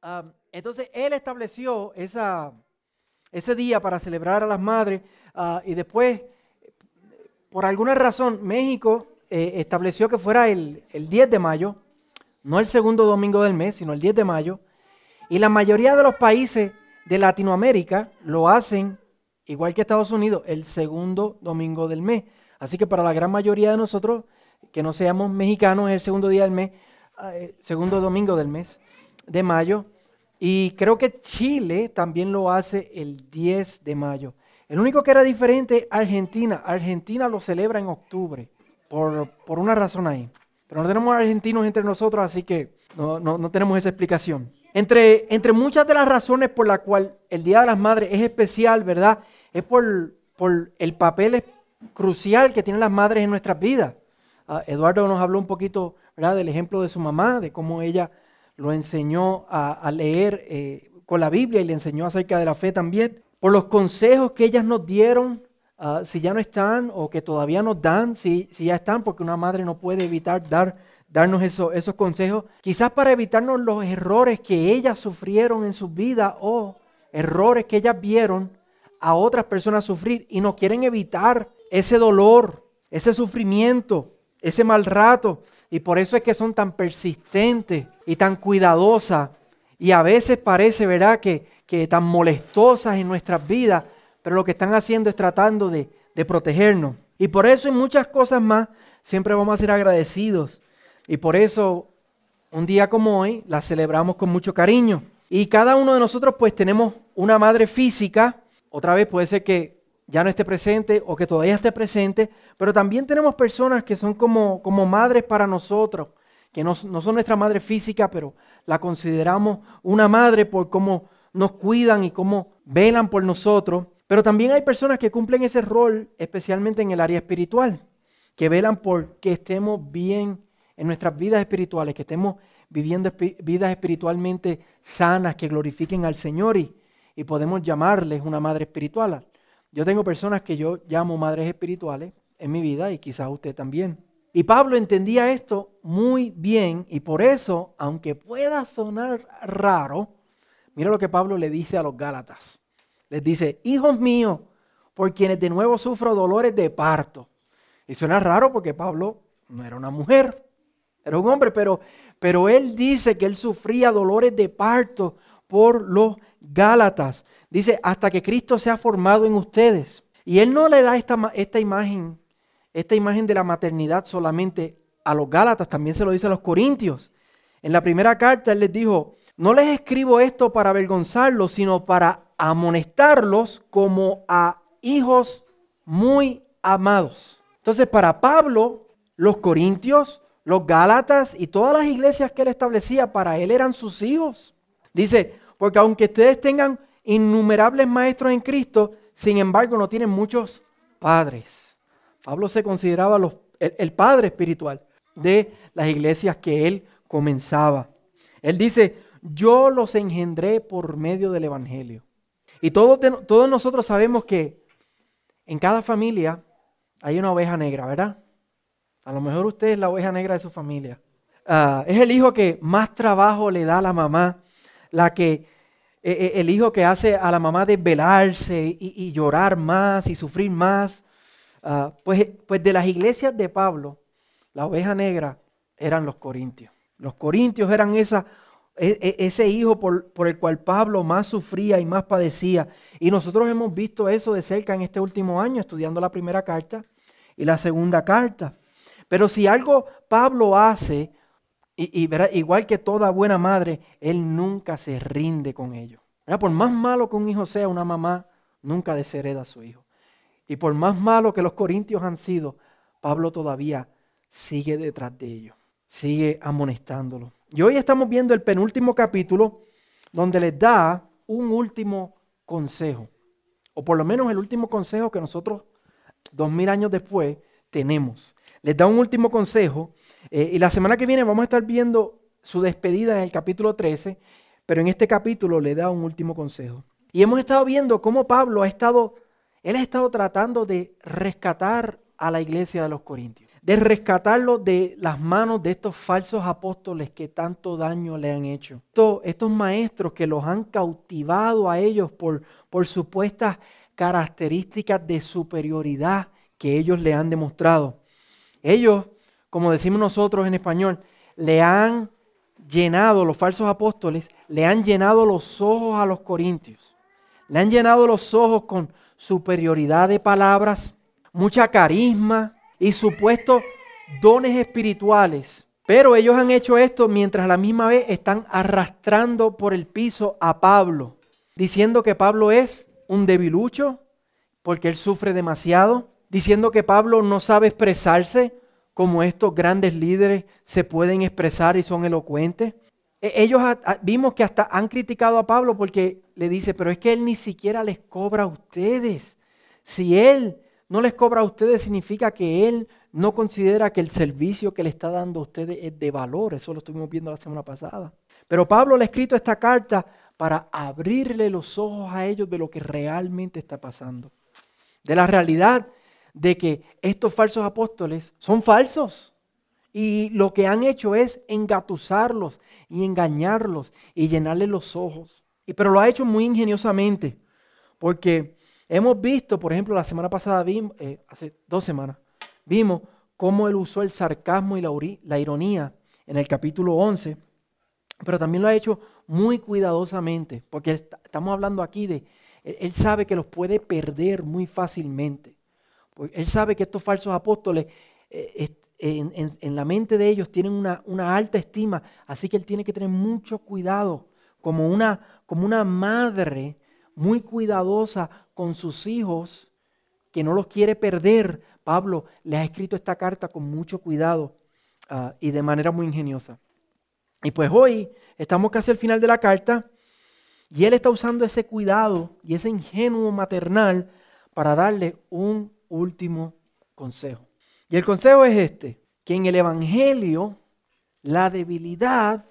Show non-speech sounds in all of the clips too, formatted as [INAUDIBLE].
Um, entonces él estableció ese día para celebrar a las madres uh, y después, por alguna razón, México eh, estableció que fuera el, el 10 de mayo, no el segundo domingo del mes, sino el 10 de mayo. Y la mayoría de los países de Latinoamérica lo hacen, igual que Estados Unidos, el segundo domingo del mes. Así que para la gran mayoría de nosotros, que no seamos mexicanos, es el segundo día del mes, eh, segundo domingo del mes de mayo. Y creo que Chile también lo hace el 10 de mayo. El único que era diferente, Argentina. Argentina lo celebra en octubre, por, por una razón ahí. Pero no tenemos argentinos entre nosotros, así que no, no, tenemos esa explicación. Entre, entre, muchas de las razones por las cuales el Día de las Madres es especial, ¿verdad? Es por, por el papel crucial que tienen las madres en nuestras vidas. Ah, Eduardo nos habló un poquito, ¿verdad? Del ejemplo de su mamá, de cómo ella lo enseñó a, leer eh, con la Biblia y le enseñó acerca de la fe también. Por los consejos que ellas nos dieron Ah, si ya no están o que todavía nos dan, si, si ya están, porque una madre no puede evitar dar, darnos esos consejos, quizás para evitarnos los errores que ellas sufrieron en su vida o errores que ellas vieron a otras personas sufrir y no quieren evitar ese dolor, ese sufrimiento, ese mal rato. Y por eso es que son tan persistentes y tan cuidadosas. Y a veces parece, ¿verdad?, que, que tan molestosas en nuestras vidas pero lo que están haciendo es tratando de, protegernos. Y por eso y muchas cosas más, siempre vamos a ser agradecidos. Y por eso, un día como hoy, la celebramos con mucho cariño. Y cada uno de nosotros pues tenemos una madre física, otra vez puede ser que ya no esté presente o que todavía esté presente, pero también tenemos personas que son como, como madres para nosotros, que no, no son nuestra madre física, pero la consideramos una madre por cómo nos cuidan y cómo velan por nosotros. Pero también hay personas que cumplen ese rol, especialmente en el área espiritual, que velan por que estemos bien en nuestras vidas espirituales, que estemos viviendo vidas espiritualmente sanas, que glorifiquen al Señor y, y podemos llamarles una madre espiritual. Yo tengo personas que yo llamo madres espirituales en mi vida y quizás usted también. Y Pablo entendía esto muy bien y por eso, aunque pueda sonar raro, mira lo que Pablo le dice a los Gálatas. Les dice, hijos míos, por quienes de nuevo sufro dolores de parto. Y suena raro porque Pablo no era una mujer, era un hombre, pero, pero él dice que él sufría dolores de parto por los Gálatas. Dice, hasta que Cristo se ha formado en ustedes. Y él no le da esta, esta imagen, esta imagen de la maternidad solamente a los Gálatas, también se lo dice a los Corintios. En la primera carta él les dijo, no les escribo esto para avergonzarlos, sino para amonestarlos como a hijos muy amados. Entonces, para Pablo, los corintios, los gálatas y todas las iglesias que él establecía, para él eran sus hijos. Dice, porque aunque ustedes tengan innumerables maestros en Cristo, sin embargo no tienen muchos padres. Pablo se consideraba el, el padre espiritual de las iglesias que él comenzaba. Él dice, yo los engendré por medio del Evangelio. Y todos, todos nosotros sabemos que en cada familia hay una oveja negra, ¿verdad? A lo mejor usted es la oveja negra de su familia. Ah, es el hijo que más trabajo le da a la mamá, la que, e, e, el hijo que hace a la mamá desvelarse y, llorar más y sufrir más. Ah, pues, pues de las iglesias de Pablo, la oveja negra eran los corintios. Los corintios eran e, e, ese hijo por, el cual Pablo más sufría y más padecía. Y nosotros hemos visto eso de cerca en este último año, estudiando la primera carta y la segunda carta. Pero si algo Pablo hace, y, y igual que toda buena madre, él nunca se rinde con ello. Por más malo que un hijo sea, una mamá nunca deshereda a su hijo. Y por más malo que los corintios han sido, Pablo todavía sigue detrás de ellos, sigue amonestándolo. Y hoy estamos viendo el penúltimo capítulo donde les da un último consejo, o por lo menos el último consejo que nosotros dos mil años después tenemos. Les da un último consejo eh, y la semana que viene vamos a estar viendo su despedida en el capítulo 13, pero en este capítulo le da un último consejo. Y hemos estado viendo cómo Pablo ha estado, él ha estado tratando de rescatar a la iglesia de los Corintios de rescatarlo de las manos de estos falsos apóstoles que tanto daño le han hecho. Estos, maestros que los han cautivado a ellos por, por supuestas características de superioridad que ellos le han demostrado. Ellos, como decimos nosotros en español, le han llenado, los falsos apóstoles, le han llenado los ojos a los corintios. Le han llenado los ojos con superioridad de palabras, mucha carisma y supuestos dones espirituales. Pero ellos han hecho esto mientras a la misma vez están arrastrando por el piso a Pablo, diciendo que Pablo es un debilucho porque él sufre demasiado, diciendo que Pablo no sabe expresarse como estos grandes líderes se pueden expresar y son elocuentes. E, ellos vimos que hasta han criticado a Pablo porque le dice, pero es que él ni siquiera les cobra a ustedes. Si él no les cobra a ustedes significa que él no considera que el servicio que le está dando a ustedes es de valor. Eso lo estuvimos viendo la semana pasada. Pero Pablo le ha escrito esta carta para abrirle los ojos a ellos de lo que realmente está pasando. De la realidad de que estos falsos apóstoles son falsos. Y lo que han hecho es engatusarlos y engañarlos y llenarles los ojos. Pero lo ha hecho muy ingeniosamente. Porque hemos visto, por ejemplo, la semana pasada, vimos, eh, hace dos semanas, vimos cómo él usó el sarcasmo y la, la ironía en el capítulo 11. Pero también lo ha hecho muy cuidadosamente. Porque estamos hablando aquí de, él sabe que los puede perder muy fácilmente. Él sabe que estos falsos apóstoles eh, en, la mente de ellos tienen una, alta estima, así que él tiene que tener mucho cuidado, como una, como una madre muy cuidadosa con sus hijos, que no los quiere perder. Pablo le ha escrito esta carta con mucho cuidado ah, y de manera muy ingeniosa. Y pues hoy estamos casi al final de la carta y él está usando ese cuidado y ese ingenuo maternal para darle un último consejo. Y el consejo es este, que en el Evangelio la debilidad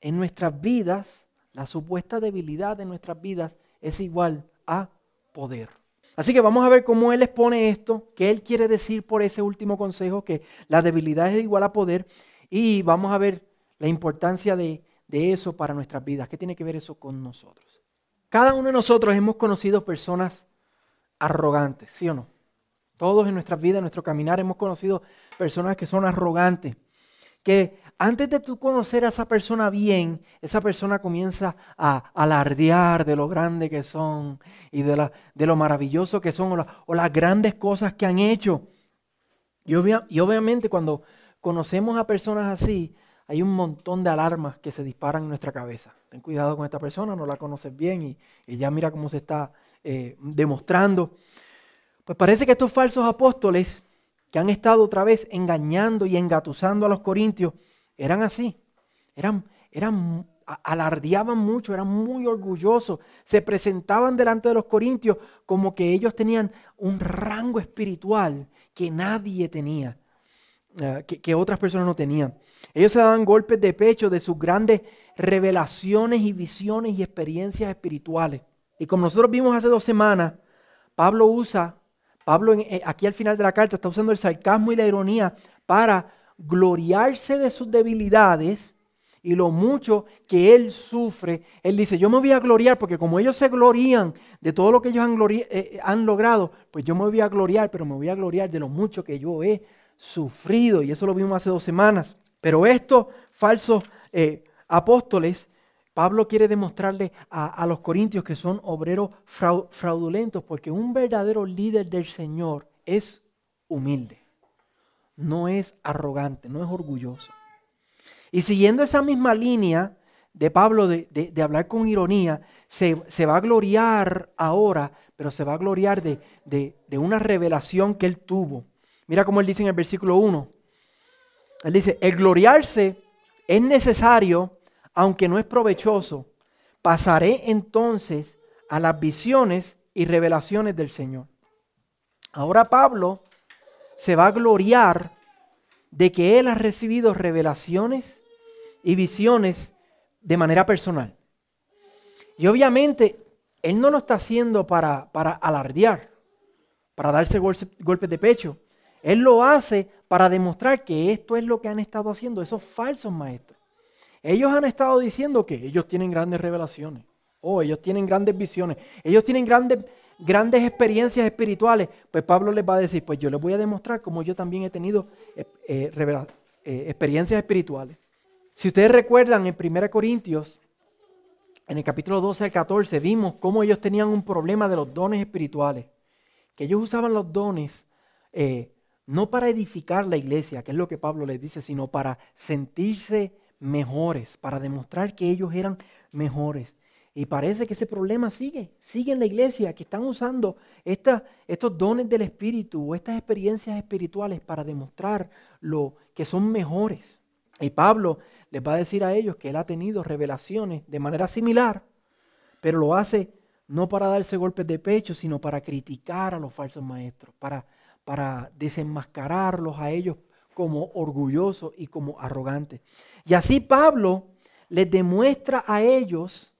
en nuestras vidas, la supuesta debilidad de nuestras vidas es igual a poder. Así que vamos a ver cómo Él expone esto, qué Él quiere decir por ese último consejo, que la debilidad es igual a poder, y vamos a ver la importancia de, de eso para nuestras vidas. ¿Qué tiene que ver eso con nosotros? Cada uno de nosotros hemos conocido personas arrogantes, ¿sí o no? Todos en nuestras vidas, en nuestro caminar, hemos conocido personas que son arrogantes, que antes de tú conocer a esa persona bien, esa persona comienza a alardear de lo grande que son y de, la, de lo maravilloso que son o, las grandes cosas que han hecho. Y, y obviamente cuando conocemos a personas así, hay un montón de alarmas que se disparan en nuestra cabeza. Ten cuidado con esta persona, no la conoces bien y, ya mira cómo se está eh, demostrando. Pues parece que estos falsos apóstoles que han estado otra vez engañando y engatusando a los corintios, eran así. Eran, eran, alardeaban mucho, eran muy orgullosos. Se presentaban delante de los corintios como que ellos tenían un rango espiritual que nadie tenía, eh, que, que otras personas no tenían. Ellos se daban golpes de pecho de sus grandes revelaciones y visiones y experiencias espirituales. Y como nosotros vimos hace dos semanas, Pablo usa Pablo eh, aquí al final de la carta está usando el sarcasmo y la ironía para gloriarse de sus debilidades y lo mucho que él sufre. Él dice, yo me voy a gloriar porque como ellos se glorían de todo lo que ellos han, eh, eh, han logrado, pues yo me voy a gloriar, pero me voy a gloriar de lo mucho que yo he sufrido. Y eso lo vimos hace dos semanas. Pero estos falsos apóstoles Pablo quiere demostrarle a, los corintios que son obreros fraudulentos, porque un verdadero líder del Señor es humilde, no es arrogante, no es orgulloso. Y siguiendo esa misma línea de Pablo de, hablar con ironía, se, va a gloriar ahora, pero se va a gloriar de, de una revelación que él tuvo. Mira cómo él dice en el versículo 1. Él dice, el gloriarse es necesario aunque no es provechoso, pasaré entonces a las visiones y revelaciones del Señor. Ahora Pablo se va a gloriar de que él ha recibido revelaciones y visiones de manera personal. Y obviamente él no lo está haciendo para, para alardear, para darse golpes de pecho. Él lo hace para demostrar que esto es lo que han estado haciendo esos falsos maestros. Ellos han estado diciendo que ellos tienen grandes revelaciones, oh, ellos tienen grandes visiones, ellos tienen grandes, grandes experiencias espirituales. Pues Pablo les va a decir, pues yo les voy a demostrar cómo yo también he tenido eh, eh, eh, experiencias espirituales. Si ustedes recuerdan en 1 Corintios, en el capítulo 12 al 14, vimos cómo ellos tenían un problema de los dones espirituales, que ellos usaban los dones no para edificar la iglesia, que es lo que Pablo les dice, sino para sentirse mejores, para demostrar que ellos eran mejores. Y parece que ese problema sigue, sigue en la iglesia, que están usando estos dones del Espíritu o estas experiencias espirituales para demostrar lo que son mejores. Y Pablo les va a decir a ellos que él ha tenido revelaciones de manera similar, pero lo hace no para darse golpes de pecho, sino para criticar a los falsos maestros, para, para desenmascararlos a ellos como orgullosos y como arrogantes. Y así Pablo les demuestra a ellos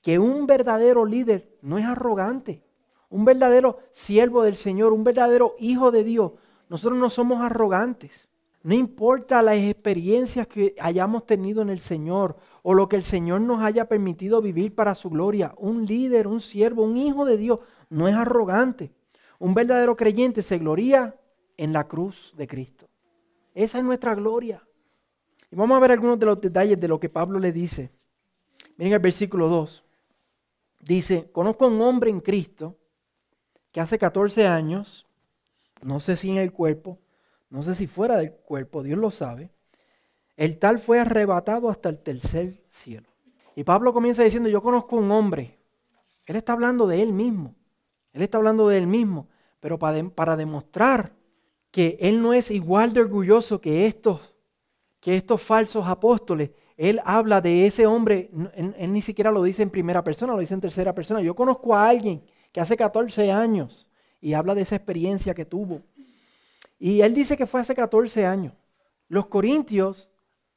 que un verdadero líder no es arrogante, un verdadero siervo del Señor, un verdadero hijo de Dios. Nosotros no somos arrogantes. No importa las experiencias que hayamos tenido en el Señor o lo que el Señor nos haya permitido vivir para su gloria. Un líder, un siervo, un hijo de Dios no es arrogante. Un verdadero creyente se gloria en la cruz de Cristo. Esa es nuestra gloria. Y vamos a ver algunos de los detalles de lo que Pablo le dice. Miren el versículo 2. Dice, conozco a un hombre en Cristo que hace 14 años, no sé si en el cuerpo, no sé si fuera del cuerpo, Dios lo sabe, el tal fue arrebatado hasta el tercer cielo. Y Pablo comienza diciendo, yo conozco a un hombre. Él está hablando de él mismo. Él está hablando de él mismo, pero para, para demostrar que él no es igual de orgulloso que estos, que estos falsos apóstoles. Él habla de ese hombre, él, ni siquiera lo dice en primera persona, lo dice en tercera persona. Yo conozco a alguien que hace 14 años y habla de esa experiencia que tuvo. Y él dice que fue hace 14 años. Los corintios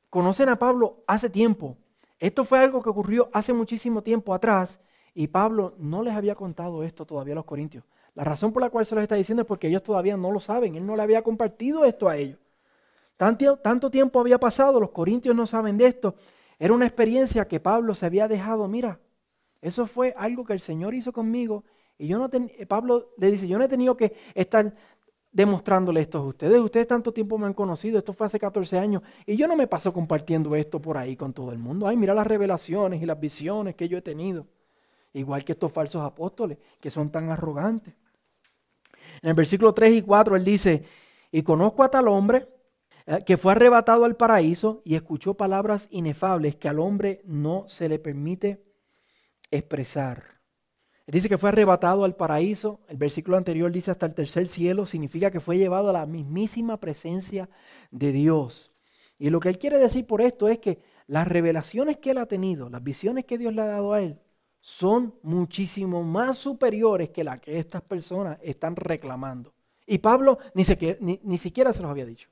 conocen a Pablo hace tiempo. Esto fue algo que ocurrió hace muchísimo tiempo atrás y Pablo no les había contado esto todavía a los corintios. La razón por la cual se los está diciendo es porque ellos todavía no lo saben. Él no le había compartido esto a ellos. Tanto, tiempo había pasado, los corintios no saben de esto. Era una experiencia que Pablo se había dejado. Mira, eso fue algo que el Señor hizo conmigo. Y yo no Pablo le dice, yo no he tenido que estar demostrándole esto a ustedes. Ustedes tanto tiempo me han conocido, esto fue hace 14 años, y yo no me paso compartiendo esto por ahí con todo el mundo. Ay, mira las revelaciones y las visiones que yo he tenido. Igual que estos falsos apóstoles que son tan arrogantes. En el versículo 3 y 4 él dice, y conozco a tal hombre eh, que fue arrebatado al paraíso y escuchó palabras inefables que al hombre no se le permite expresar. Él dice que fue arrebatado al paraíso, el versículo anterior dice hasta el tercer cielo, significa que fue llevado a la mismísima presencia de Dios. Y lo que él quiere decir por esto es que las revelaciones que él ha tenido, las visiones que Dios le ha dado a él, son muchísimo más superiores que las que estas personas están reclamando. Y Pablo ni, ni, siquiera se los había dicho.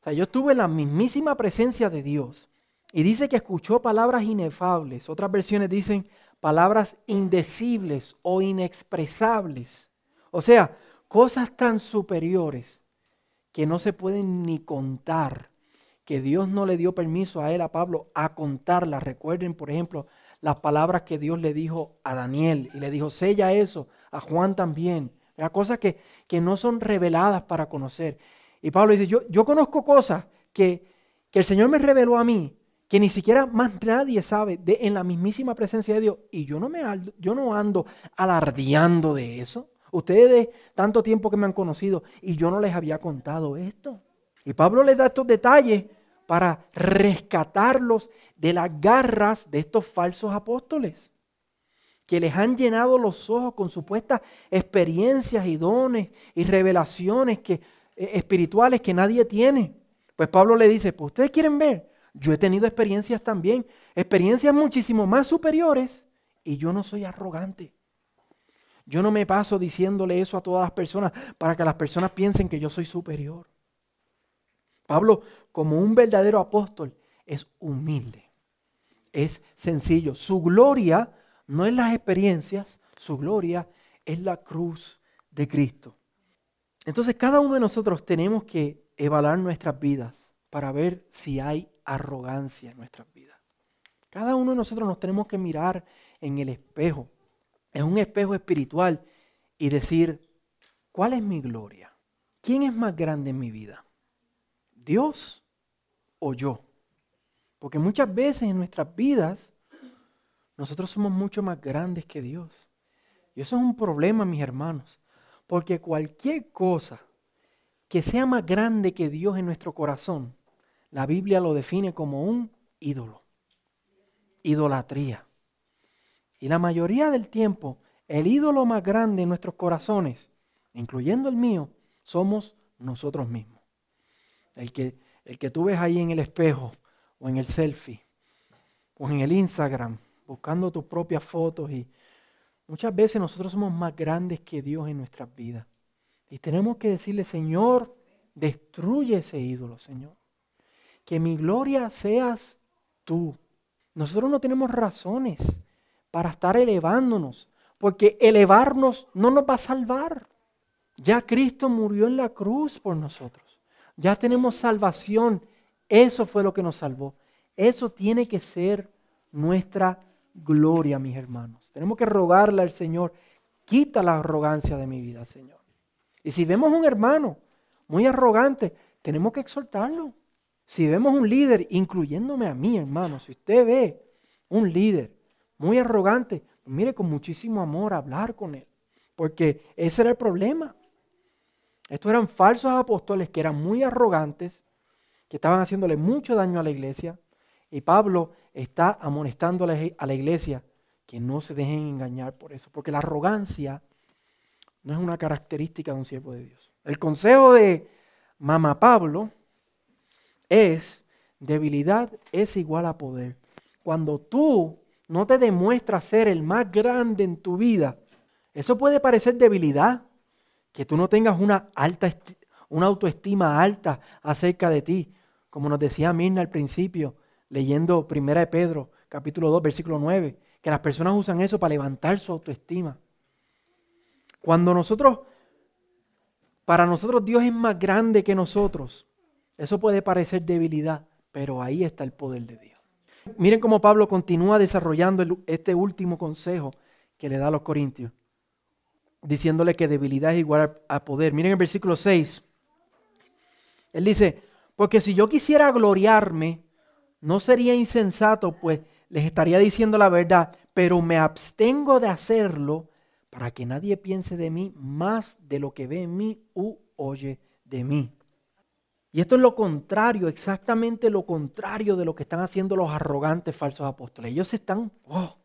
O sea, yo estuve en la mismísima presencia de Dios y dice que escuchó palabras inefables. Otras versiones dicen palabras indecibles o inexpresables. O sea, cosas tan superiores que no se pueden ni contar, que Dios no le dio permiso a él, a Pablo, a contarlas. Recuerden, por ejemplo, las palabras que Dios le dijo a Daniel y le dijo, sella eso, a Juan también. Hay cosas que, que no son reveladas para conocer. Y Pablo dice, yo, yo conozco cosas que, que el Señor me reveló a mí, que ni siquiera más nadie sabe de, en la mismísima presencia de Dios. Y yo no, me, yo no ando alardeando de eso. Ustedes tanto tiempo que me han conocido y yo no les había contado esto. Y Pablo les da estos detalles para rescatarlos de las garras de estos falsos apóstoles, que les han llenado los ojos con supuestas experiencias y dones y revelaciones que, eh, espirituales que nadie tiene. Pues Pablo le dice, pues ustedes quieren ver, yo he tenido experiencias también, experiencias muchísimo más superiores y yo no soy arrogante. Yo no me paso diciéndole eso a todas las personas para que las personas piensen que yo soy superior. Pablo, como un verdadero apóstol, es humilde, es sencillo. Su gloria no es las experiencias, su gloria es la cruz de Cristo. Entonces cada uno de nosotros tenemos que evaluar nuestras vidas para ver si hay arrogancia en nuestras vidas. Cada uno de nosotros nos tenemos que mirar en el espejo, en un espejo espiritual y decir, ¿cuál es mi gloria? ¿Quién es más grande en mi vida? ¿Dios o yo? Porque muchas veces en nuestras vidas nosotros somos mucho más grandes que Dios. Y eso es un problema, mis hermanos. Porque cualquier cosa que sea más grande que Dios en nuestro corazón, la Biblia lo define como un ídolo. Idolatría. Y la mayoría del tiempo, el ídolo más grande en nuestros corazones, incluyendo el mío, somos nosotros mismos. El que, el que tú ves ahí en el espejo, o en el selfie, o en el Instagram, buscando tus propias fotos y muchas veces nosotros somos más grandes que Dios en nuestras vidas. Y tenemos que decirle, Señor, destruye ese ídolo, Señor. Que mi gloria seas tú. Nosotros no tenemos razones para estar elevándonos, porque elevarnos no nos va a salvar. Ya Cristo murió en la cruz por nosotros. Ya tenemos salvación. Eso fue lo que nos salvó. Eso tiene que ser nuestra gloria, mis hermanos. Tenemos que rogarle al Señor, quita la arrogancia de mi vida, Señor. Y si vemos un hermano muy arrogante, tenemos que exhortarlo. Si vemos un líder, incluyéndome a mí, hermano, si usted ve un líder muy arrogante, mire con muchísimo amor hablar con él. Porque ese era el problema. Estos eran falsos apóstoles que eran muy arrogantes, que estaban haciéndole mucho daño a la iglesia. Y Pablo está amonestando a la iglesia que no se dejen engañar por eso, porque la arrogancia no es una característica de un siervo de Dios. El consejo de Mamá Pablo es debilidad es igual a poder. Cuando tú no te demuestras ser el más grande en tu vida, eso puede parecer debilidad, que tú no tengas una alta una autoestima alta acerca de ti, como nos decía Mirna al principio, leyendo Primera de Pedro, capítulo 2, versículo 9, que las personas usan eso para levantar su autoestima. Cuando nosotros, para nosotros Dios es más grande que nosotros, eso puede parecer debilidad, pero ahí está el poder de Dios. Miren cómo Pablo continúa desarrollando este último consejo que le da a los corintios, diciéndole que debilidad es igual a poder. Miren el versículo 6. Él dice, porque si yo quisiera gloriarme, no sería insensato, pues les estaría diciendo la verdad, pero me abstengo de hacerlo para que nadie piense de mí más de lo que ve en mí u oye de mí. Y esto es lo contrario, exactamente lo contrario de lo que están haciendo los arrogantes falsos apóstoles. Ellos se están oh,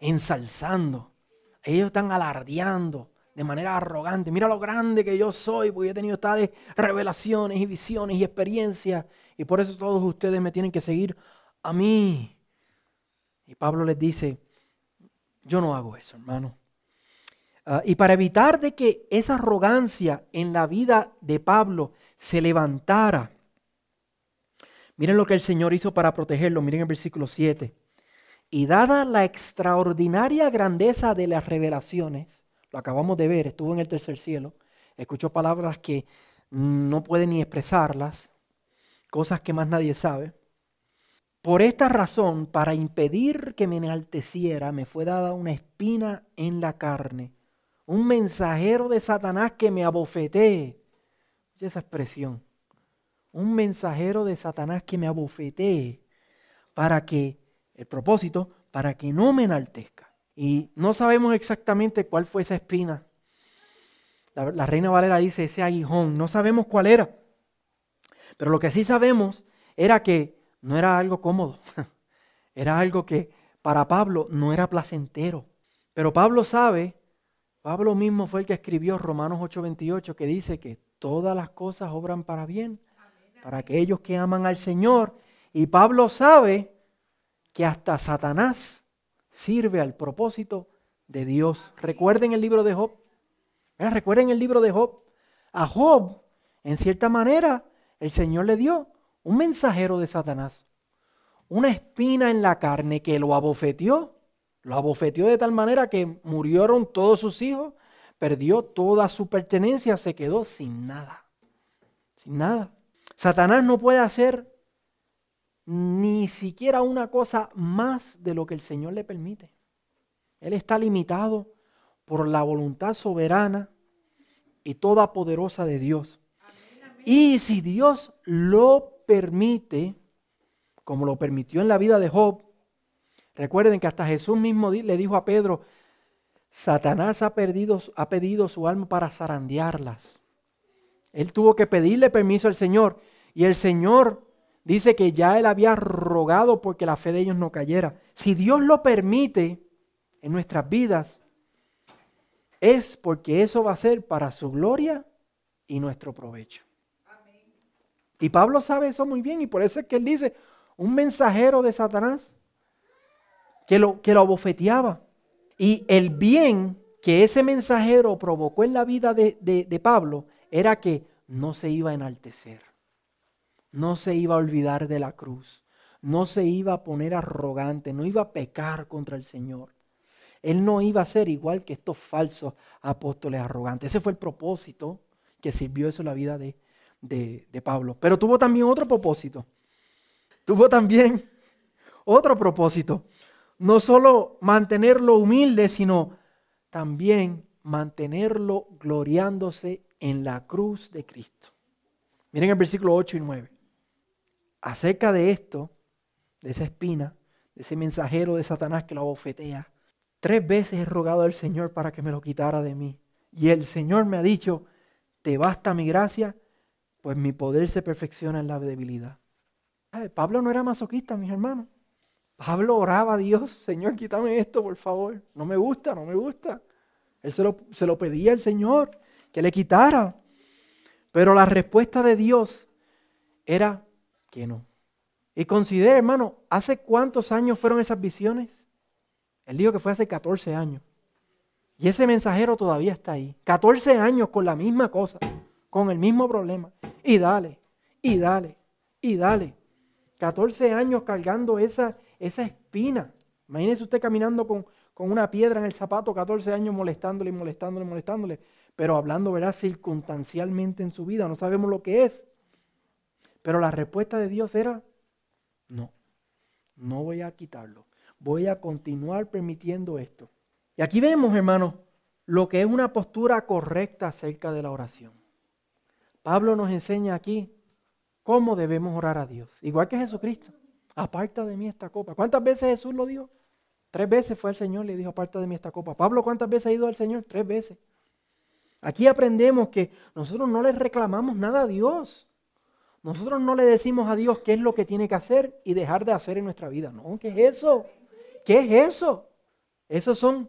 ensalzando, ellos están alardeando de manera arrogante. Mira lo grande que yo soy, porque he tenido tales revelaciones y visiones y experiencias y por eso todos ustedes me tienen que seguir a mí. Y Pablo les dice, yo no hago eso, hermano. Ah, y para evitar de que esa arrogancia en la vida de Pablo se levantara, miren lo que el Señor hizo para protegerlo, miren el versículo 7. Y dada la extraordinaria grandeza de las revelaciones, lo acabamos de ver, estuvo en el tercer cielo, escuchó palabras que no puede ni expresarlas, cosas que más nadie sabe. Por esta razón, para impedir que me enalteciera, me fue dada una espina en la carne, un mensajero de Satanás que me abofetee. Esa expresión. Un mensajero de Satanás que me abofetee para que, el propósito, para que no me enaltezca. Y no sabemos exactamente cuál fue esa espina. La, Reina Valera dice ese aguijón, no sabemos cuál era. Pero lo que sí sabemos era que no era algo cómodo, [LAUGHS] era algo que para Pablo no era placentero. Pero Pablo sabe, Pablo mismo fue el que escribió Romanos 8:28, que dice que todas las cosas obran para bien, para aquellos que aman al Señor. Y Pablo sabe que hasta Satanás sirve al propósito de Dios. Recuerden el libro de Job. Recuerden el libro de Job. A Job, en cierta manera, el Señor le dio un mensajero de Satanás, una espina en la carne que lo abofeteó, lo abofeteó de tal manera que murieron todos sus hijos, perdió toda su pertenencia, se quedó sin nada. Sin nada. Satanás no puede hacer ni siquiera una cosa más de lo que el Señor le permite. Él está limitado por la voluntad soberana y toda poderosa de Dios. Y si Dios lo permite, como lo permitió en la vida de Job, recuerden que hasta Jesús mismo le dijo a Pedro, Satanás ha, ha pedido su alma para zarandearlas. Él tuvo que pedirle permiso al Señor y el Señor dice que ya él había rogado porque la fe de ellos no cayera. Si Dios lo permite en nuestras vidas, es porque eso va a ser para su gloria y nuestro provecho. Y Pablo sabe eso muy bien y por eso es que él dice, un mensajero de Satanás que lo, que lo abofeteaba. Y el bien que ese mensajero provocó en la vida de, de Pablo era que no se iba a enaltecer, no se iba a olvidar de la cruz, no se iba a poner arrogante, no iba a pecar contra el Señor. Él no iba a ser igual que estos falsos apóstoles arrogantes. Ese fue el propósito que sirvió eso en la vida de, de, Pablo. Pero tuvo también otro propósito. Tuvo también otro propósito. No solo mantenerlo humilde, sino también mantenerlo gloriándose en la cruz de Cristo. Miren el versículo 8 y 9. Acerca de esto, de esa espina, de ese mensajero de Satanás que lo abofetea, tres veces he rogado al Señor para que me lo quitara de mí. Y el Señor me ha dicho, te basta mi gracia, pues mi poder se perfecciona en la debilidad. Pablo no era masoquista, mis hermanos. Pablo oraba a Dios, Señor, quítame esto, por favor. No me gusta, no me gusta. Él se lo, se lo pedía al Señor, que le quitara. Pero la respuesta de Dios era que no. Y considere, hermano, ¿hace cuántos años fueron esas visiones? Él dijo que fue hace 14 años. Y ese mensajero todavía está ahí. 14 años con la misma cosa, con el mismo problema. Y dale, y dale, y dale. 14 años cargando esa, esa espina. Imagínese usted caminando con, con una piedra en el zapato, 14 años molestándole, molestándole, molestándole, pero hablando, ¿verdad? Circunstancialmente en su vida, no sabemos lo que es. Pero la respuesta de Dios era, no, no voy a quitarlo, voy a continuar permitiendo esto. Y aquí vemos, hermanos, lo que es una postura correcta acerca de la oración. Pablo nos enseña aquí cómo debemos orar a Dios, igual que Jesucristo. Aparta de mí esta copa. ¿Cuántas veces Jesús lo dijo? Tres veces fue el Señor y le dijo, aparta de mí esta copa. Pablo, ¿cuántas veces ha ido al Señor? Tres veces. Aquí aprendemos que nosotros no le reclamamos nada a Dios. Nosotros no le decimos a Dios qué es lo que tiene que hacer y dejar de hacer en nuestra vida. No, ¿qué es eso? ¿Qué es eso? Esos son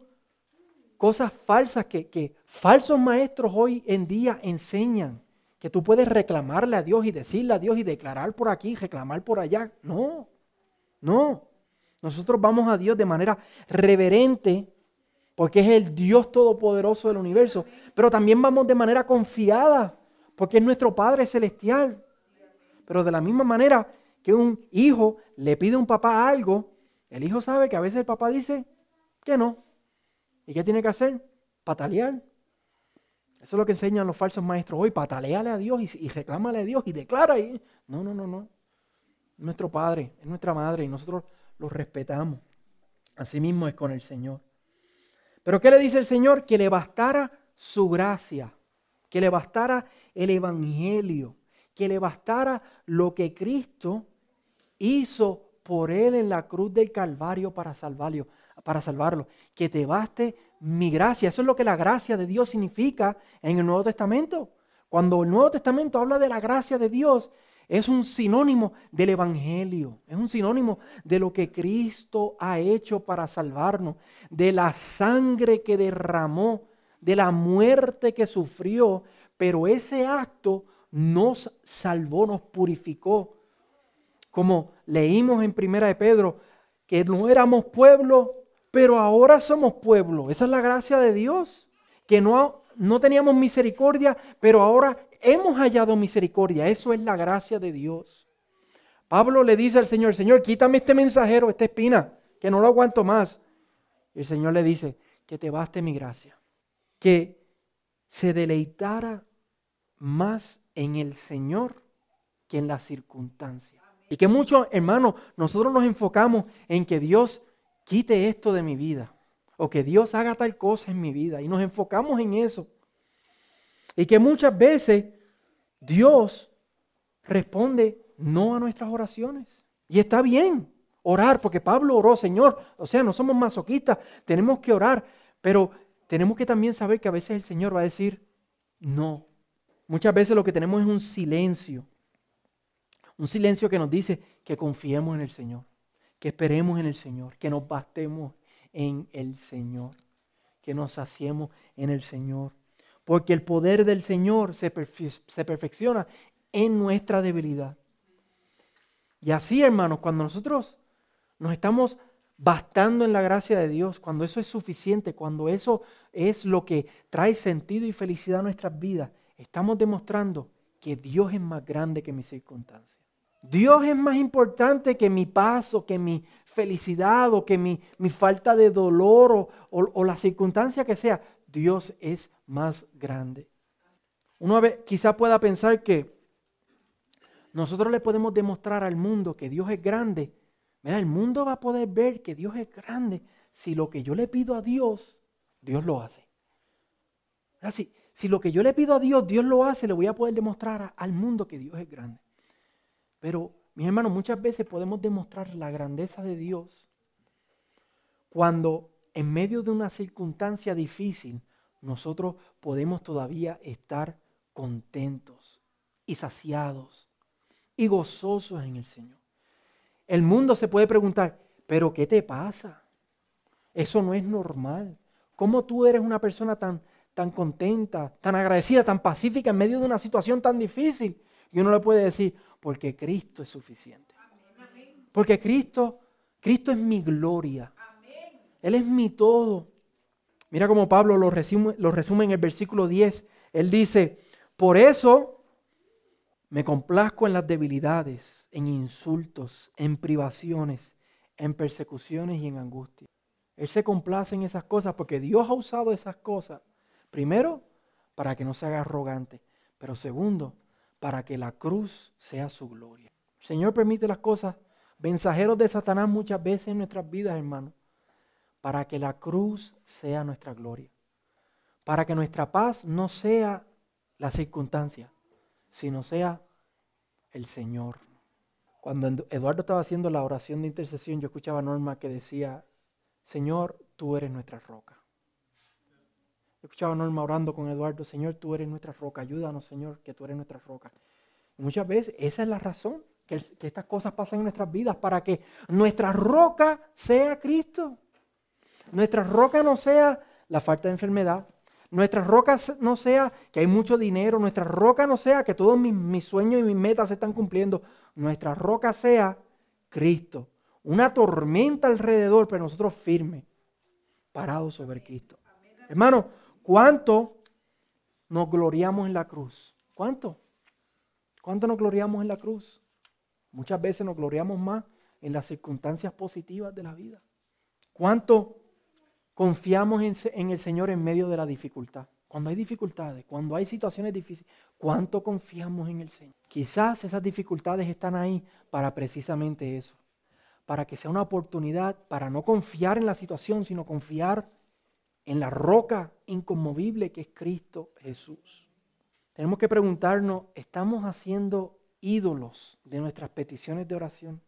cosas falsas que, que falsos maestros hoy en día enseñan que tú puedes reclamarle a Dios y decirle a Dios y declarar por aquí, reclamar por allá. No, no. Nosotros vamos a Dios de manera reverente porque es el Dios todopoderoso del universo, pero también vamos de manera confiada porque es nuestro Padre celestial. Pero de la misma manera que un hijo le pide a un papá algo, el hijo sabe que a veces el papá dice que no. ¿Y qué tiene que hacer? Patalear. Eso es lo que enseñan los falsos maestros hoy. Pataleale a Dios y, y reclámale a Dios y declara ahí. No, no, no, no. Es nuestro Padre, es nuestra Madre y nosotros lo respetamos. Así mismo es con el Señor. Pero ¿qué le dice el Señor? Que le bastara su gracia, que le bastara el Evangelio, que le bastara lo que Cristo hizo por él en la cruz del Calvario para salvarlo, para salvarlo. Que te baste mi gracia. Eso es lo que la gracia de Dios significa en el Nuevo Testamento. Cuando el Nuevo Testamento habla de la gracia de Dios, es un sinónimo del Evangelio, es un sinónimo de lo que Cristo ha hecho para salvarnos, de la sangre que derramó, de la muerte que sufrió, pero ese acto nos salvó, nos purificó. Como leímos en Primera de Pedro, que no éramos pueblo, pero ahora somos pueblo. Esa es la gracia de Dios. Que no, no teníamos misericordia, pero ahora hemos hallado misericordia. Eso es la gracia de Dios. Pablo le dice al Señor, Señor, quítame este mensajero, esta espina, que no lo aguanto más. Y el Señor le dice, que te baste mi gracia. Que se deleitara más en el Señor que en las circunstancias. Y que muchos, hermanos, nosotros nos enfocamos en que Dios quite esto de mi vida o que Dios haga tal cosa en mi vida y nos enfocamos en eso. Y que muchas veces Dios responde no a nuestras oraciones. Y está bien orar, porque Pablo oró, Señor, o sea, no somos masoquistas, tenemos que orar, pero tenemos que también saber que a veces el Señor va a decir no. Muchas veces lo que tenemos es un silencio. Un silencio que nos dice que confiemos en el Señor, que esperemos en el Señor, que nos bastemos en el Señor, que nos saciemos en el Señor. Porque el poder del Señor se, se perfecciona en nuestra debilidad. Y así, hermanos, cuando nosotros nos estamos bastando en la gracia de Dios, cuando eso es suficiente, cuando eso es lo que trae sentido y felicidad a nuestras vidas, estamos demostrando que Dios es más grande que mis circunstancias. Dios es más importante que mi paso, que mi felicidad o que mi, falta de dolor o, o, la circunstancia que sea. Dios es más grande. Uno quizá pueda pensar que nosotros le podemos demostrar al mundo que Dios es grande. Mira, el mundo va a poder ver que Dios es grande si lo que yo le pido a Dios, Dios lo hace. Así, si lo que yo le pido a Dios, Dios lo hace, le voy a poder demostrar al mundo que Dios es grande. Pero, mis hermanos, muchas veces podemos demostrar la grandeza de Dios cuando en medio de una circunstancia difícil nosotros podemos todavía estar contentos y saciados y gozosos en el Señor. El mundo se puede preguntar, pero ¿qué te pasa? Eso no es normal. ¿Cómo tú eres una persona tan, tan contenta, tan agradecida, tan pacífica en medio de una situación tan difícil? Y uno le puede decir, porque Cristo es suficiente. Porque Cristo, Cristo es mi gloria. Él es mi todo. Mira cómo Pablo lo resume, lo resume en el versículo 10. Él dice, por eso me complazco en las debilidades, en insultos, en privaciones, en persecuciones y en angustia. Él se complace en esas cosas porque Dios ha usado esas cosas, primero, para que no se haga arrogante, pero segundo, para que la cruz sea su gloria. Señor permite las cosas, mensajeros de Satanás muchas veces en nuestras vidas, hermanos, para que la cruz sea nuestra gloria, para que nuestra paz no sea la circunstancia, sino sea el Señor. Cuando Eduardo estaba haciendo la oración de intercesión, yo escuchaba a Norma que decía, Señor, tú eres nuestra roca. Yo escuchaba a Norma orando con Eduardo, Señor, tú eres nuestra roca, ayúdanos, Señor, que tú eres nuestra roca. Y muchas veces esa es la razón que, que estas cosas pasan en nuestras vidas, para que nuestra roca sea Cristo. Nuestra roca no sea la falta de enfermedad, nuestra roca no sea que hay mucho dinero, nuestra roca no sea que todos mis, sueños y mis metas se están cumpliendo, nuestra roca sea Cristo. Una tormenta alrededor, pero nosotros firmes, parados sobre Cristo. Hermano, ¿cuánto nos gloriamos en la cruz? ¿Cuánto? ¿Cuánto nos gloriamos en la cruz? Muchas veces nos gloriamos más en las circunstancias positivas de la vida. ¿Cuánto confiamos en, el Señor en medio de la dificultad. Cuando hay dificultades, cuando hay situaciones difíciles, ¿cuánto confiamos en el Señor? Quizás esas dificultades están ahí para precisamente eso, para que sea una oportunidad para no confiar en la situación, sino confiar en la roca inconmovible que es Cristo Jesús. Tenemos que preguntarnos, ¿estamos haciendo ídolos de nuestras peticiones de oración?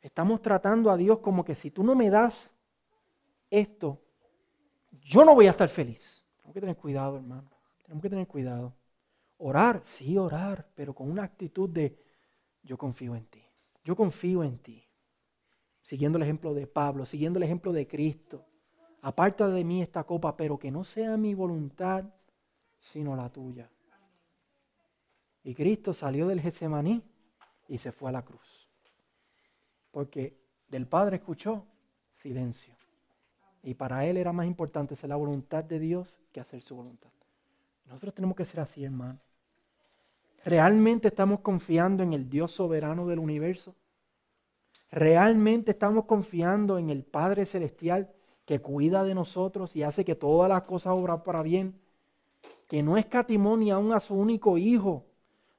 Estamos tratando a Dios como que si tú no me das esto, yo no voy a estar feliz. Tenemos que tener cuidado, hermano. Tenemos que tener cuidado. Orar, sí, orar, pero con una actitud de yo confío en ti. Yo confío en ti. Siguiendo el ejemplo de Pablo, siguiendo el ejemplo de Cristo. Aparta de mí esta copa, pero que no sea mi voluntad, sino la tuya. Y Cristo salió del Getsemaní y se fue a la cruz. Porque del Padre escuchó silencio. Y para él era más importante hacer la voluntad de Dios que hacer su voluntad. Nosotros tenemos que ser así, hermano. ¿Realmente estamos confiando en el Dios soberano del universo? ¿Realmente estamos confiando en el Padre Celestial que cuida de nosotros y hace que todas las cosas obran para bien? que no escatimonia aún a su único hijo.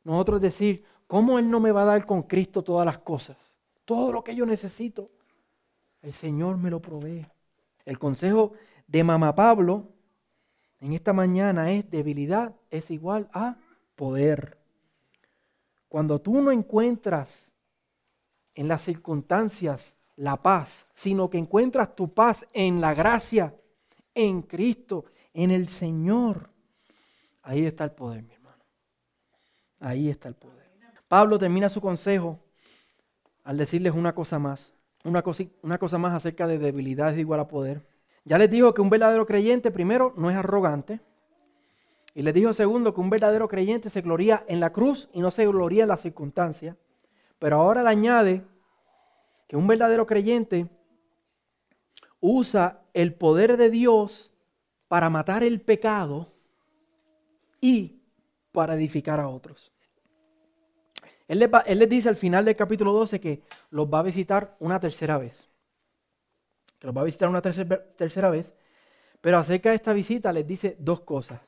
Nosotros decir, ¿cómo Él no me va a dar con Cristo todas las cosas? Todo lo que yo necesito. El Señor me lo provee. El consejo de mamá Pablo en esta mañana es debilidad es igual a poder. Cuando tú no encuentras en las circunstancias la paz, sino que encuentras tu paz en la gracia, en Cristo, en el Señor, ahí está el poder, mi hermano. Ahí está el poder. Pablo termina su consejo al decirles una cosa más, una cosa, más acerca de debilidades igual a poder. Ya les dijo que un verdadero creyente, primero, no es arrogante. Y les dijo, segundo, que un verdadero creyente se gloría en la cruz y no se gloría en las circunstancias. Pero ahora le añade que un verdadero creyente usa el poder de Dios para matar el pecado y para edificar a otros. Él les, dice al final del capítulo 12 que los va a visitar una tercera vez que los va a visitar una tercera vez, pero acerca de esta visita les dice dos cosas.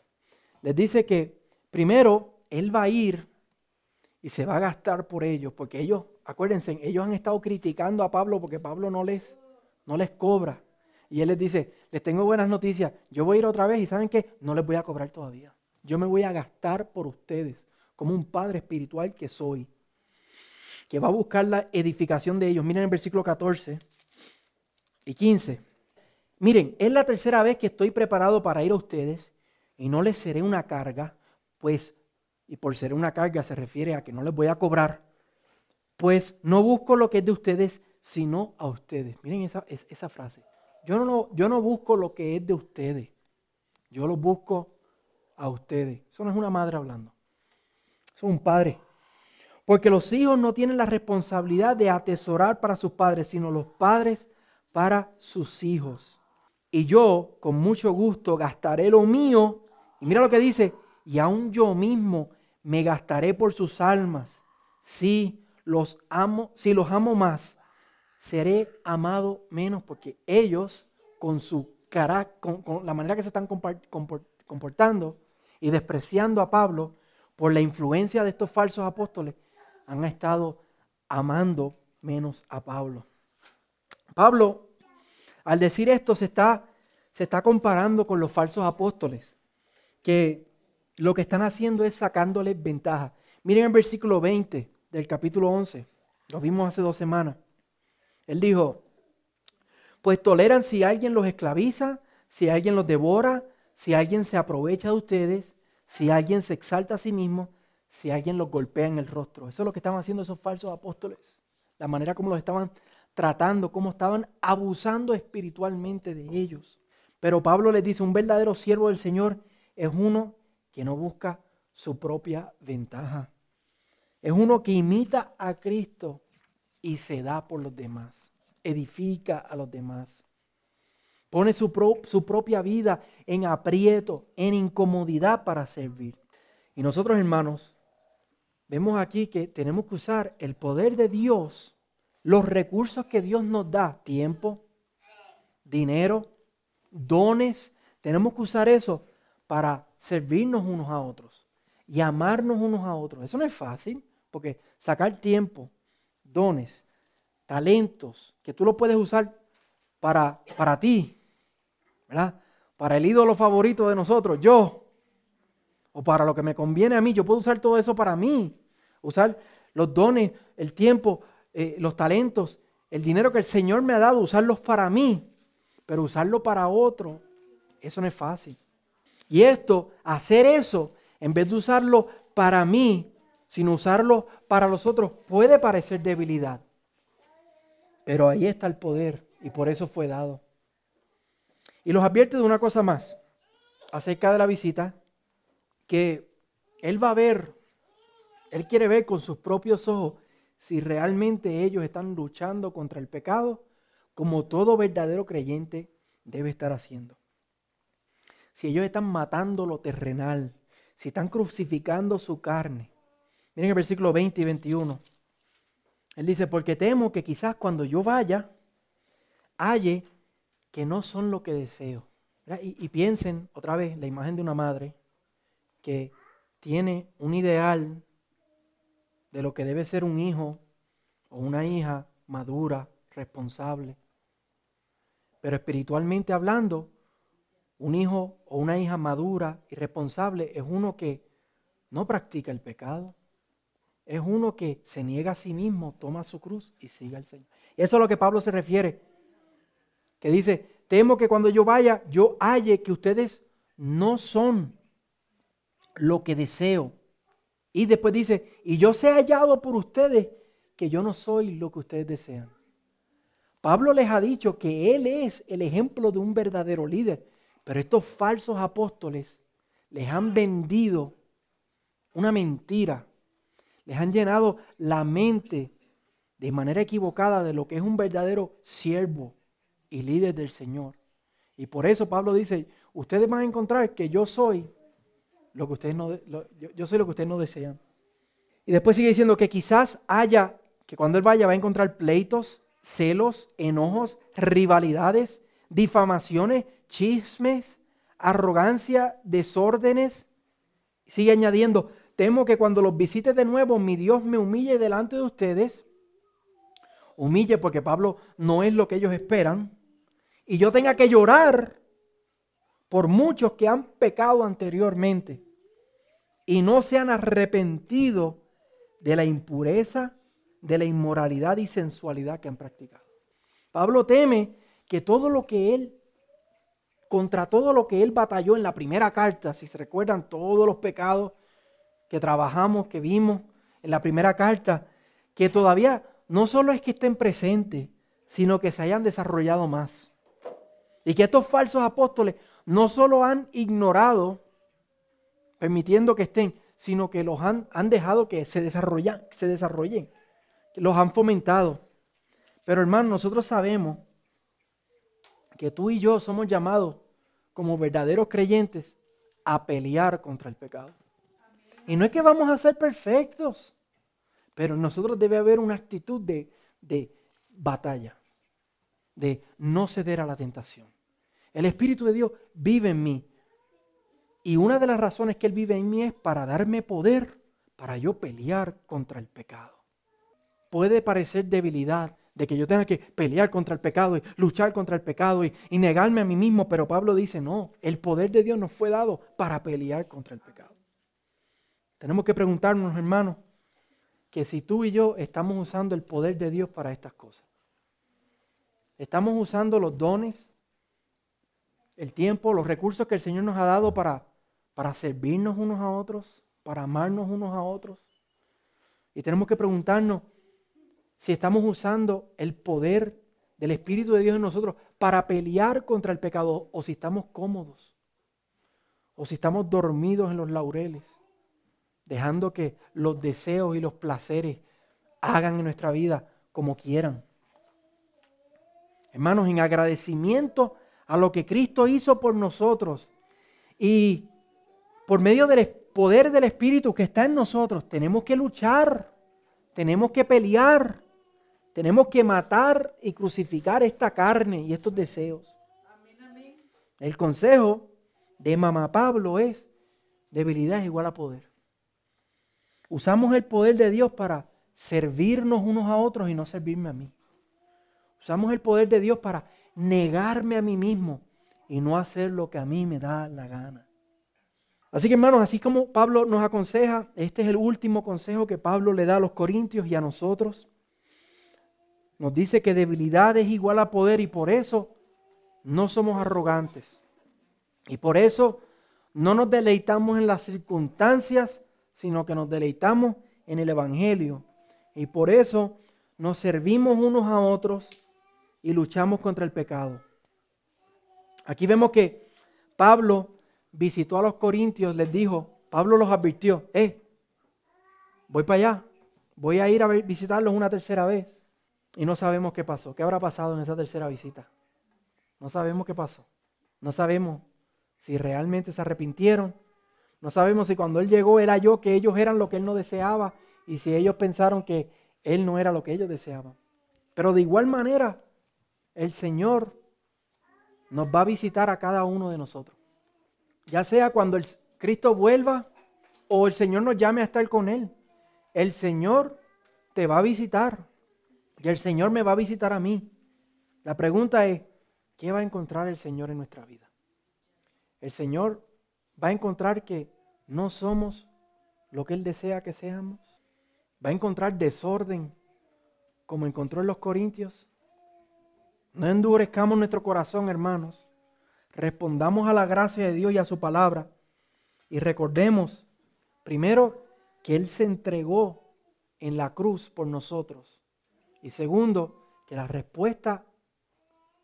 Les dice que primero Él va a ir y se va a gastar por ellos, porque ellos, acuérdense, ellos han estado criticando a Pablo porque Pablo no les, no les cobra. Y Él les dice, les tengo buenas noticias, yo voy a ir otra vez y ¿saben qué? No les voy a cobrar todavía. Yo me voy a gastar por ustedes, como un padre espiritual que soy, que va a buscar la edificación de ellos. Miren el versículo 14 y 15. Miren, es la tercera vez que estoy preparado para ir a ustedes y no les seré una carga, pues, y por ser una carga se refiere a que no les voy a cobrar, pues no busco lo que es de ustedes, sino a ustedes. Miren esa, esa frase. Yo no, yo no busco lo que es de ustedes, yo lo busco a ustedes. Eso no es una madre hablando, eso es un padre. Porque los hijos no tienen la responsabilidad de atesorar para sus padres, sino los padres para sus hijos. Y yo con mucho gusto gastaré lo mío. Y mira lo que dice, y aún yo mismo me gastaré por sus almas. Si los amo, si los amo más, seré amado menos porque ellos con su cara, con, la manera que se están comportando y despreciando a Pablo por la influencia de estos falsos apóstoles, han estado amando menos a Pablo. Pablo al decir esto se está, se está comparando con los falsos apóstoles, que lo que están haciendo es sacándoles ventaja. Miren el versículo 20 del capítulo 11, lo vimos hace dos semanas. Él dijo, pues toleran si alguien los esclaviza, si alguien los devora, si alguien se aprovecha de ustedes, si alguien se exalta a sí mismo, si alguien los golpea en el rostro. Eso es lo que estaban haciendo esos falsos apóstoles. La manera como los estaban tratando, cómo estaban abusando espiritualmente de ellos. Pero Pablo les dice, un verdadero siervo del Señor es uno que no busca su propia ventaja. Es uno que imita a Cristo y se da por los demás, edifica a los demás. Pone su, su propia vida en aprieto, en incomodidad para servir. Y nosotros, hermanos, vemos aquí que tenemos que usar el poder de Dios los recursos que Dios nos da, tiempo, dinero, dones, tenemos que usar eso para servirnos unos a otros y amarnos unos a otros. Eso no es fácil, porque sacar tiempo, dones, talentos, que tú lo puedes usar para, para ti, ¿verdad? Para el ídolo favorito de nosotros, yo, o para lo que me conviene a mí, yo puedo usar todo eso para mí, usar los dones, el tiempo, eh, los talentos, el dinero que el Señor me ha dado, usarlos para mí, pero usarlo para otro, eso no es fácil. Y esto, hacer eso, en vez de usarlo para mí, sino usarlo para los otros, puede parecer debilidad. Pero ahí está el poder y por eso fue dado. Y los advierte de una cosa más acerca de la visita, que Él va a ver, Él quiere ver con sus propios ojos si realmente ellos están luchando contra el pecado, como todo verdadero creyente debe estar haciendo. Si ellos están matando lo terrenal, si están crucificando su carne. Miren el versículo 20 y 21. Él dice, porque temo que quizás cuando yo vaya, halle que no son lo que deseo. Y, y, piensen otra vez la imagen de una madre que tiene un ideal de lo que debe ser un hijo o una hija madura, responsable. Pero espiritualmente hablando, un hijo o una hija madura y responsable es uno que no practica el pecado. Es uno que se niega a sí mismo, toma su cruz y sigue al Señor. Y eso es a lo que Pablo se refiere. Que dice, temo que cuando yo vaya, yo halle que ustedes no son lo que deseo. Y después dice, y yo sé hallado por ustedes que yo no soy lo que ustedes desean. Pablo les ha dicho que él es el ejemplo de un verdadero líder, pero estos falsos apóstoles les han vendido una mentira, les han llenado la mente de manera equivocada de lo que es un verdadero siervo y líder del Señor. Y por eso Pablo dice, ustedes van a encontrar que yo soy lo que ustedes no, yo soy lo que ustedes no desean. Y después sigue diciendo que quizás haya que cuando Él vaya va a encontrar pleitos, celos, enojos, rivalidades, difamaciones, chismes, arrogancia, desórdenes. Sigue añadiendo, temo que cuando los visite de nuevo mi Dios me humille delante de ustedes. Humille porque Pablo no es lo que ellos esperan. Y yo tenga que llorar por muchos que han pecado anteriormente y no se han arrepentido de la impureza de la inmoralidad y sensualidad que han practicado. Pablo teme que todo lo que él, contra todo lo que él batalló en la primera carta, si se recuerdan todos los pecados que trabajamos, que vimos en la primera carta, que todavía no solo es que estén presentes, sino que se hayan desarrollado más. Y que estos falsos apóstoles no solo han ignorado, permitiendo que estén, sino que los han, han dejado que se, desarrollen, se desarrollen los han fomentado. Pero hermano, nosotros sabemos que tú y yo somos llamados como verdaderos creyentes a pelear contra el pecado. Y no es que vamos a ser perfectos, pero nosotros debe haber una actitud de, de batalla, de no ceder a la tentación. El Espíritu de Dios vive en mí. Y una de las razones que Él vive en mí es para darme poder para yo pelear contra el pecado puede parecer debilidad, de que yo tenga que pelear contra el pecado y luchar contra el pecado y, negarme a mí mismo, pero Pablo dice, no, el poder de Dios nos fue dado para pelear contra el pecado. Tenemos que preguntarnos, hermanos, que si tú y yo estamos usando el poder de Dios para estas cosas. Estamos usando los dones, el tiempo, los recursos que el Señor nos ha dado para, para servirnos unos a otros, para amarnos unos a otros. Y tenemos que preguntarnos, si estamos usando el poder del Espíritu de Dios en nosotros para pelear contra el pecado o si estamos cómodos o si estamos dormidos en los laureles, dejando que los deseos y los placeres hagan en nuestra vida como quieran. Hermanos, en agradecimiento a lo que Cristo hizo por nosotros y por medio del poder del Espíritu que está en nosotros, tenemos que luchar, tenemos que pelear tenemos que matar y crucificar esta carne y estos deseos. El consejo de mamá Pablo es debilidad es igual a poder. Usamos el poder de Dios para servirnos unos a otros y no servirme a mí. Usamos el poder de Dios para negarme a mí mismo y no hacer lo que a mí me da la gana. Así que hermanos, así como Pablo nos aconseja, este es el último consejo que Pablo le da a los corintios y a nosotros. Nos dice que debilidad es igual a poder y por eso no somos arrogantes. Y por eso no nos deleitamos en las circunstancias, sino que nos deleitamos en el Evangelio. Y por eso nos servimos unos a otros y luchamos contra el pecado. Aquí vemos que Pablo visitó a los corintios, les dijo, Pablo los advirtió, eh, voy para allá, voy a ir a visitarlos una tercera vez. Y no sabemos qué pasó. ¿Qué habrá pasado en esa tercera visita? No sabemos qué pasó. No sabemos si realmente se arrepintieron. No sabemos si cuando Él llegó era yo, que ellos eran lo que Él no deseaba y si ellos pensaron que Él no era lo que ellos deseaban. Pero de igual manera, el Señor nos va a visitar a cada uno de nosotros. Ya sea cuando el Cristo vuelva o el Señor nos llame a estar con Él. El Señor te va a visitar y el Señor me va a visitar a mí. La pregunta es, ¿qué va a encontrar el Señor en nuestra vida? El Señor va a encontrar que no somos lo que Él desea que seamos. Va a encontrar desorden como encontró en los Corintios. No endurezcamos nuestro corazón, hermanos. Respondamos a la gracia de Dios y a su palabra. Y recordemos, primero, que Él se entregó en la cruz por nosotros. Y segundo, que la respuesta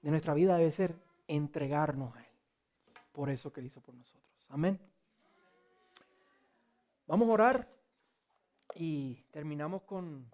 de nuestra vida debe ser entregarnos a Él. Por eso que hizo por nosotros. Amén. Vamos a orar y terminamos con